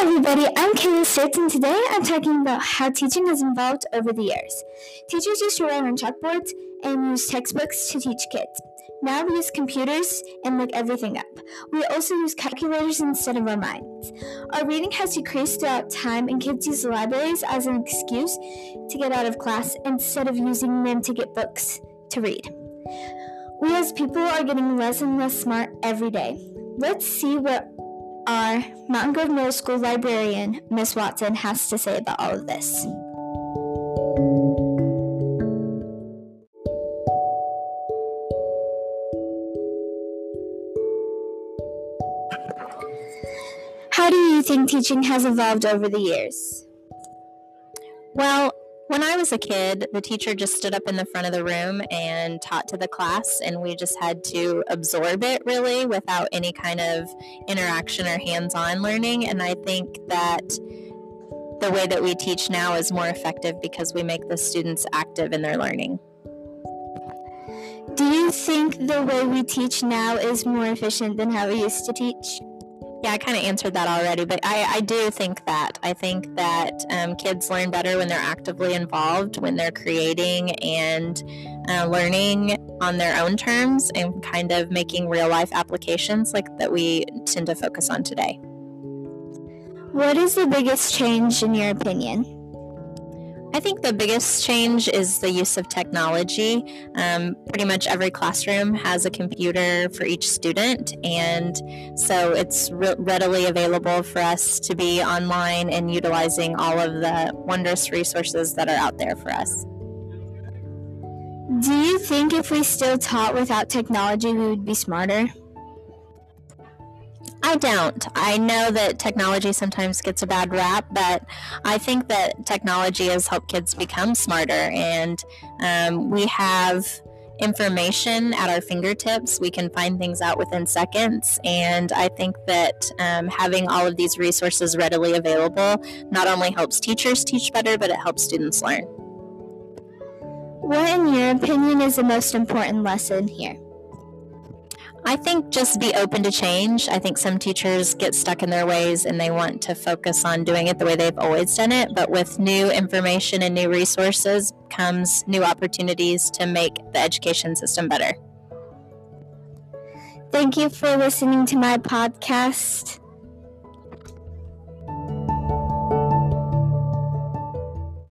everybody, I'm Kayla Stitz, and today I'm talking about how teaching has evolved over the years. Teachers used to write on chalkboards and use textbooks to teach kids. Now we use computers and look everything up. We also use calculators instead of our minds. Our reading has decreased throughout time, and kids use libraries as an excuse to get out of class instead of using them to get books to read. We as people are getting less and less smart every day. Let's see what our Mountain Grove Middle School librarian, Miss Watson, has to say about all of this. How do you think teaching has evolved over the years? Well, when I was a kid, the teacher just stood up in the front of the room and taught to the class, and we just had to absorb it really without any kind of interaction or hands on learning. And I think that the way that we teach now is more effective because we make the students active in their learning. Do you think the way we teach now is more efficient than how we used to teach? Yeah, I kind of answered that already, but I, I do think that. I think that um, kids learn better when they're actively involved, when they're creating and uh, learning on their own terms and kind of making real life applications like that we tend to focus on today. What is the biggest change in your opinion? I think the biggest change is the use of technology. Um, pretty much every classroom has a computer for each student, and so it's re- readily available for us to be online and utilizing all of the wondrous resources that are out there for us. Do you think if we still taught without technology, we would be smarter? I don't. I know that technology sometimes gets a bad rap, but I think that technology has helped kids become smarter, and um, we have information at our fingertips. We can find things out within seconds, and I think that um, having all of these resources readily available not only helps teachers teach better, but it helps students learn. What, in your opinion, is the most important lesson here? I think just be open to change. I think some teachers get stuck in their ways and they want to focus on doing it the way they've always done it. But with new information and new resources comes new opportunities to make the education system better. Thank you for listening to my podcast.